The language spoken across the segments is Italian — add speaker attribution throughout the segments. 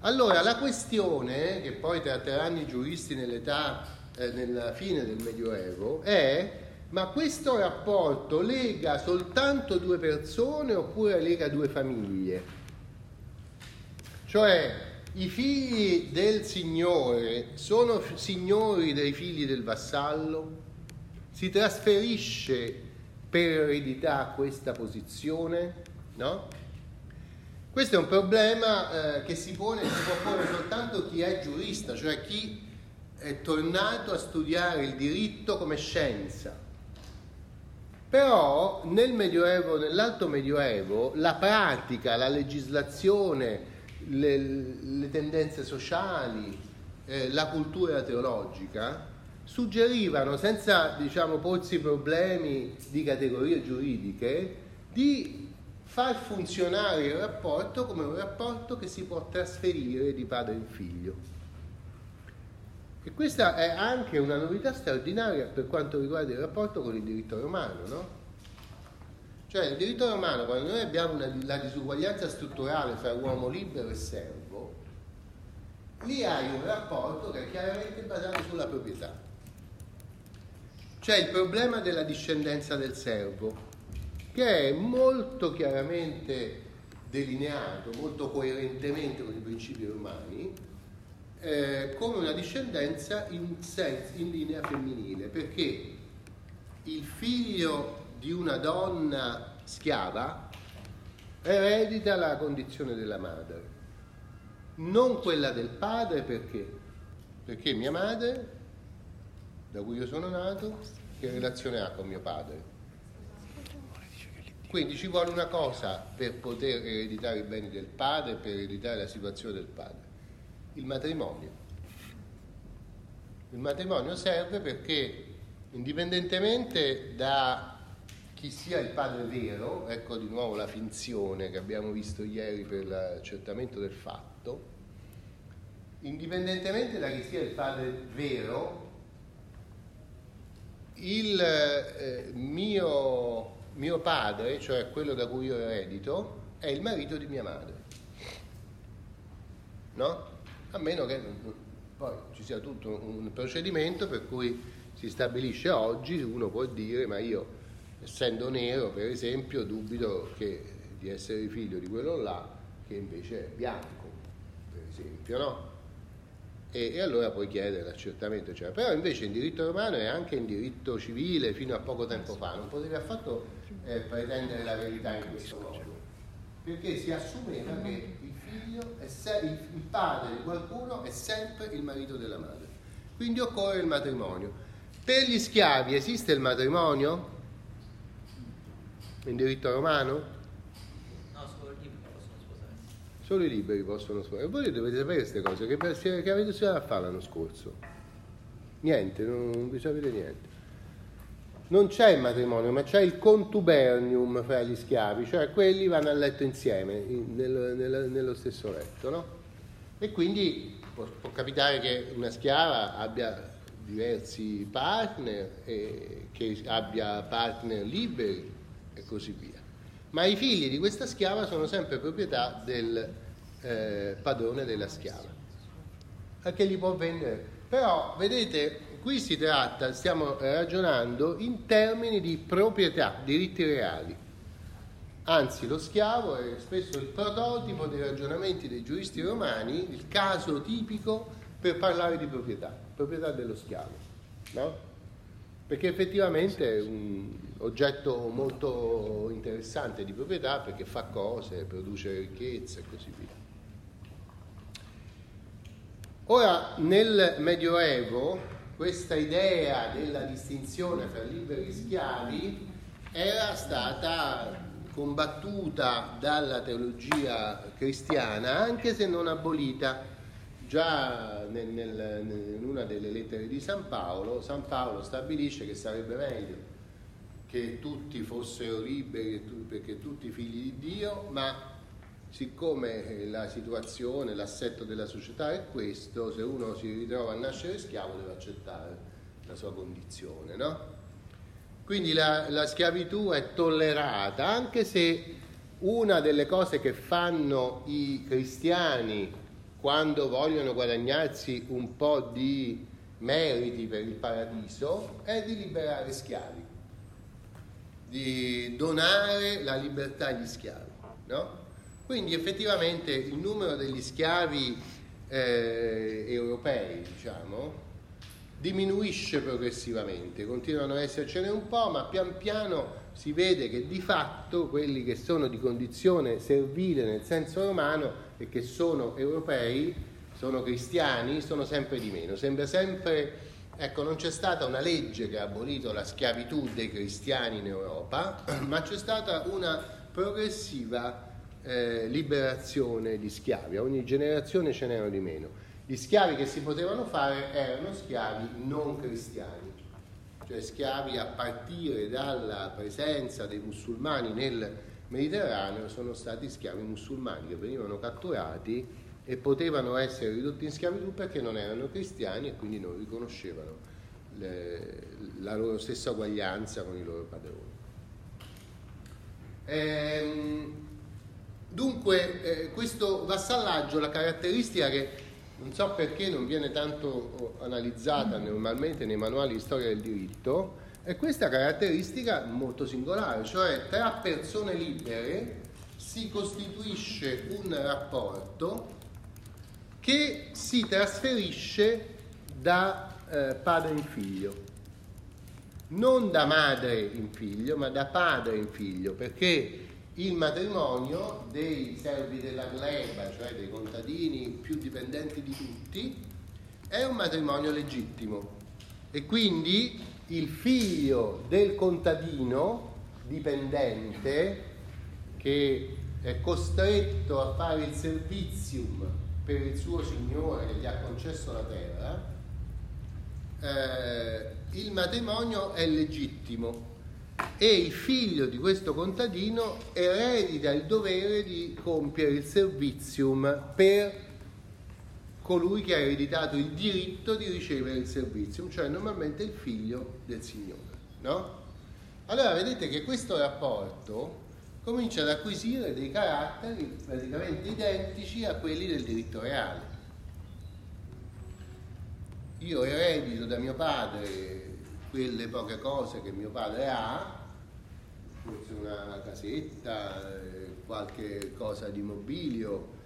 Speaker 1: Allora, la questione che poi tratteranno i giuristi nell'età, eh, nella fine del Medioevo è ma questo rapporto lega soltanto due persone oppure lega due famiglie? Cioè, i figli del Signore sono signori dei figli del vassallo? Si trasferisce per eredità questa posizione? No? Questo è un problema eh, che si, pone, si può porre soltanto chi è giurista, cioè chi è tornato a studiare il diritto come scienza. Però nel Medioevo, nell'Alto Medioevo, la pratica, la legislazione, le, le tendenze sociali, eh, la cultura teologica suggerivano, senza diciamo, porsi problemi di categorie giuridiche, di far funzionare il rapporto come un rapporto che si può trasferire di padre in figlio. E questa è anche una novità straordinaria per quanto riguarda il rapporto con il diritto romano, no? Cioè il diritto romano, quando noi abbiamo una, la disuguaglianza strutturale fra uomo libero e servo, lì hai un rapporto che è chiaramente basato sulla proprietà. C'è il problema della discendenza del servo, che è molto chiaramente delineato, molto coerentemente con i principi romani, eh, come una discendenza in, senso, in linea femminile, perché il figlio di una donna schiava eredita la condizione della madre, non quella del padre perché? Perché mia madre, da cui io sono nato, che relazione ha con mio padre? Quindi ci vuole una cosa per poter ereditare i beni del padre, per ereditare la situazione del padre il matrimonio. Il matrimonio serve perché indipendentemente da chi sia il padre vero, ecco di nuovo la finzione che abbiamo visto ieri per l'accertamento del fatto, indipendentemente da chi sia il padre vero, il eh, mio, mio padre, cioè quello da cui io eredito, è il marito di mia madre. No? a meno che poi ci sia tutto un procedimento per cui si stabilisce oggi, uno può dire ma io essendo nero per esempio dubito che, di essere figlio di quello là che invece è bianco, per esempio, no? E, e allora puoi chiedere l'accertamento, eccetera. Però invece in diritto romano e anche in diritto civile fino a poco tempo fa non potevi affatto eh, pretendere la verità in questo modo, perché si assumeva che figlio, se- il, il padre di qualcuno è sempre il marito della madre. Quindi occorre il matrimonio. Per gli schiavi esiste il matrimonio? In diritto romano?
Speaker 2: No, solo i liberi possono sposare.
Speaker 1: Solo i liberi possono sposare. E voi dovete sapere queste cose, che, che avete studiato a fare l'anno scorso? Niente, non, non vi sapete niente non c'è il matrimonio, ma c'è il contubernium fra gli schiavi, cioè quelli vanno a letto insieme, in, nel, nel, nello stesso letto, no? E quindi può, può, capitare che una schiava abbia diversi partner, e che abbia partner liberi e così via. Ma i figli di questa schiava sono sempre proprietà del eh, padrone della schiava, che li può vendere. Però, vedete, qui si tratta, stiamo ragionando in termini di proprietà, diritti reali. Anzi, lo schiavo è spesso il prototipo dei ragionamenti dei giuristi romani, il caso tipico per parlare di proprietà, proprietà dello schiavo, no? Perché effettivamente è un oggetto molto interessante di proprietà perché fa cose, produce ricchezza e così via. Ora, nel Medioevo, questa idea della distinzione fra liberi e schiavi era stata combattuta dalla teologia cristiana, anche se non abolita. Già nel, nel, in una delle lettere di San Paolo, San Paolo stabilisce che sarebbe meglio che tutti fossero liberi perché tutti figli di Dio, ma siccome la situazione, l'assetto della società è questo, se uno si ritrova a nascere schiavo deve accettare la sua condizione, no? Quindi la, la schiavitù è tollerata, anche se una delle cose che fanno i cristiani quando vogliono guadagnarsi un po' di meriti per il paradiso, è di liberare schiavi, di donare la libertà agli schiavi. No? Quindi effettivamente il numero degli schiavi eh, europei, diciamo, diminuisce progressivamente, continuano ad essercene un po', ma pian piano si vede che di fatto quelli che sono di condizione servile nel senso romano e che sono europei, sono cristiani, sono sempre di meno. Sembra sempre, ecco, non c'è stata una legge che ha abolito la schiavitù dei cristiani in Europa, ma c'è stata una progressiva eh, liberazione di schiavi. A ogni generazione ce n'erano di meno. Gli schiavi che si potevano fare erano schiavi non cristiani, cioè schiavi a partire dalla presenza dei musulmani nel Mediterraneo sono stati schiavi musulmani che venivano catturati e potevano essere ridotti in schiavitù perché non erano cristiani e quindi non riconoscevano le, la loro stessa uguaglianza con i loro padroni. Ehm, dunque, eh, questo vassallaggio, la caratteristica che non so perché non viene tanto analizzata normalmente nei manuali di storia del diritto, è questa caratteristica molto singolare, cioè tra persone libere si costituisce un rapporto che si trasferisce da eh, padre in figlio, non da madre in figlio, ma da padre in figlio, perché il matrimonio dei servi della gleba, cioè dei contadini più dipendenti di tutti, è un matrimonio legittimo. E quindi il figlio del contadino dipendente che è costretto a fare il servizium per il suo signore che gli ha concesso la terra, eh, il matrimonio è legittimo e il figlio di questo contadino eredita il dovere di compiere il servizium per colui che ha ereditato il diritto di ricevere il servizium, cioè normalmente il figlio del Signore. No? Allora vedete che questo rapporto comincia ad acquisire dei caratteri praticamente identici a quelli del diritto reale. Io eredito da mio padre quelle poche cose che mio padre ha, forse una casetta, eh, qualche cosa di mobilio,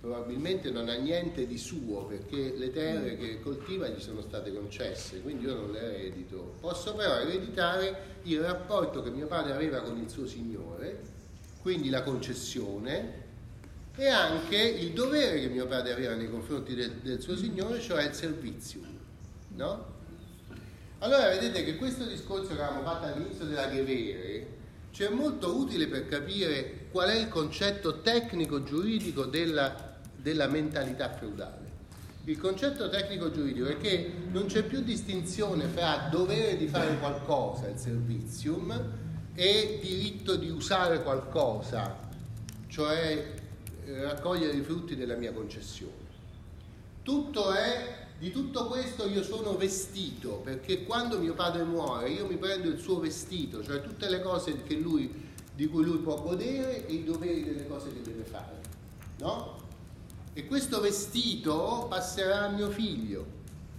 Speaker 1: probabilmente non ha niente di suo perché le terre che coltiva gli sono state concesse, quindi io non le eredito. Posso però ereditare il rapporto che mio padre aveva con il suo signore, quindi la concessione, e anche il dovere che mio padre aveva nei confronti del, del suo signore, cioè il servizio. No? Allora vedete che questo discorso che avevamo fatto all'inizio della Gevere ci è molto utile per capire qual è il concetto tecnico giuridico della, della mentalità feudale. Il concetto tecnico giuridico è che non c'è più distinzione fra dovere di fare qualcosa, il servizium, e diritto di usare qualcosa, cioè eh, raccogliere i frutti della mia concessione. Tutto è di tutto questo io sono vestito, perché quando mio padre muore io mi prendo il suo vestito, cioè tutte le cose lui, di cui lui può godere e i doveri delle cose che deve fare. No? E questo vestito passerà a mio figlio,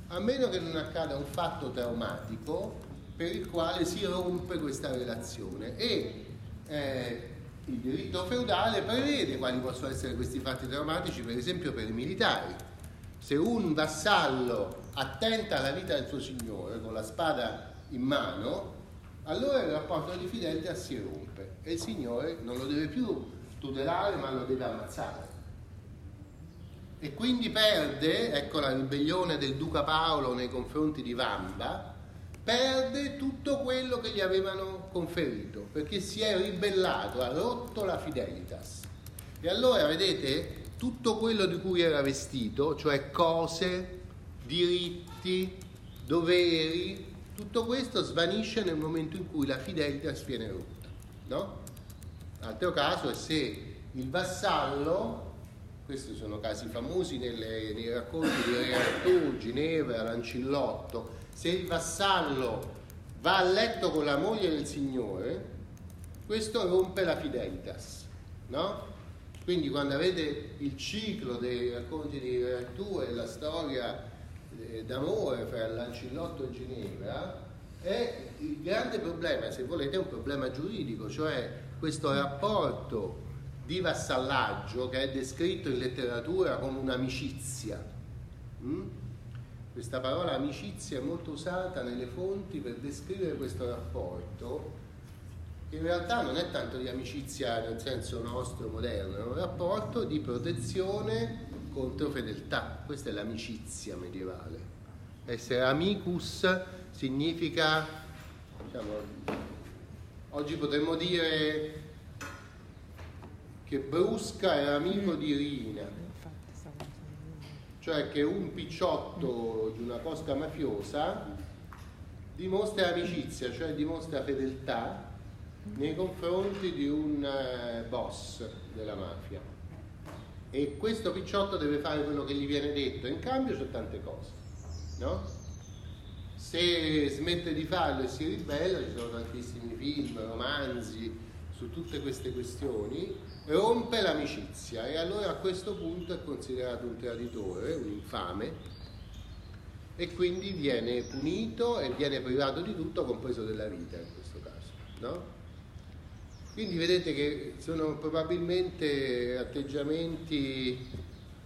Speaker 1: a meno che non accada un fatto traumatico per il quale si rompe questa relazione. E eh, il diritto feudale prevede quali possono essere questi fatti traumatici, per esempio per i militari se un vassallo attenta alla vita del suo signore con la spada in mano, allora il rapporto di fideltà si rompe e il signore non lo deve più tutelare ma lo deve ammazzare. E quindi perde, ecco la ribellione del duca Paolo nei confronti di Vamba, perde tutto quello che gli avevano conferito, perché si è ribellato, ha rotto la fidelitas. E allora, vedete, tutto quello di cui era vestito, cioè cose, diritti, doveri, tutto questo svanisce nel momento in cui la fidelitas viene rotta. No? Altro caso è se il vassallo, questi sono casi famosi nelle, nei racconti di Re Artù, Ginevra, Lancillotto, se il vassallo va a letto con la moglie del signore, questo rompe la fidelitas, no? Quindi quando avete il ciclo dei racconti di Vertù e la storia eh, d'amore fra Lancillotto e Ginevra, è il grande problema, se volete, è un problema giuridico, cioè questo rapporto di vassallaggio che è descritto in letteratura come un'amicizia. Mm? Questa parola amicizia è molto usata nelle fonti per descrivere questo rapporto, in realtà non è tanto di amicizia nel senso nostro moderno, è un rapporto di protezione contro fedeltà. Questa è l'amicizia medievale. Essere amicus significa, diciamo, oggi potremmo dire che Brusca era amico di Rina, cioè che un picciotto di una costa mafiosa dimostra amicizia, cioè dimostra fedeltà nei confronti di un eh, boss della mafia. E questo picciotto deve fare quello che gli viene detto, in cambio c'è tante cose, no? Se smette di farlo e si ribella, ci sono tantissimi film, romanzi su tutte queste questioni, rompe l'amicizia e allora a questo punto è considerato un traditore, un infame e quindi viene punito e viene privato di tutto, compreso della vita in questo caso. No? Quindi vedete che sono probabilmente atteggiamenti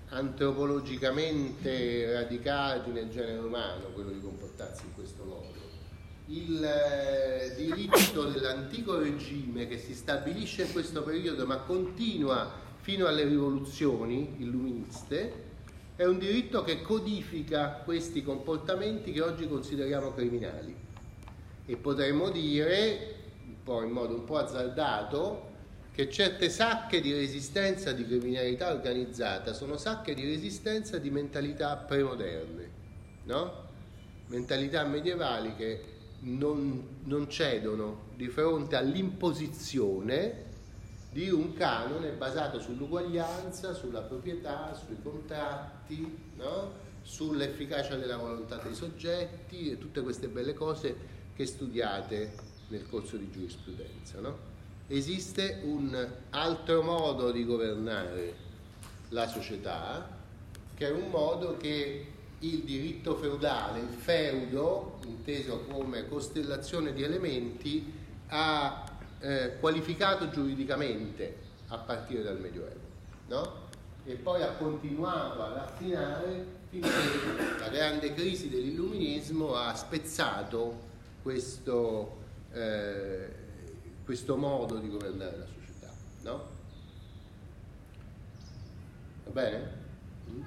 Speaker 1: antropologicamente radicati nel genere umano quello di comportarsi in questo modo. Il eh, diritto dell'antico regime che si stabilisce in questo periodo ma continua fino alle rivoluzioni illuministe è un diritto che codifica questi comportamenti che oggi consideriamo criminali. E potremmo dire un po' in modo un po' azzardato che certe sacche di resistenza di criminalità organizzata sono sacche di resistenza di mentalità premoderne, no? mentalità medievali che non, non cedono di fronte all'imposizione di un canone basato sull'uguaglianza, sulla proprietà, sui contratti, no? sull'efficacia della volontà dei soggetti e tutte queste belle cose che studiate nel corso di giurisprudenza. No? Esiste un altro modo di governare la società, che è un modo che il diritto feudale, il feudo, inteso come costellazione di elementi, ha eh, qualificato giuridicamente a partire dal Medioevo. No? E poi ha continuato a raffinare finché la grande crisi dell'illuminismo ha spezzato questo, eh, questo modo di governare la società. No? Va bene? Mm?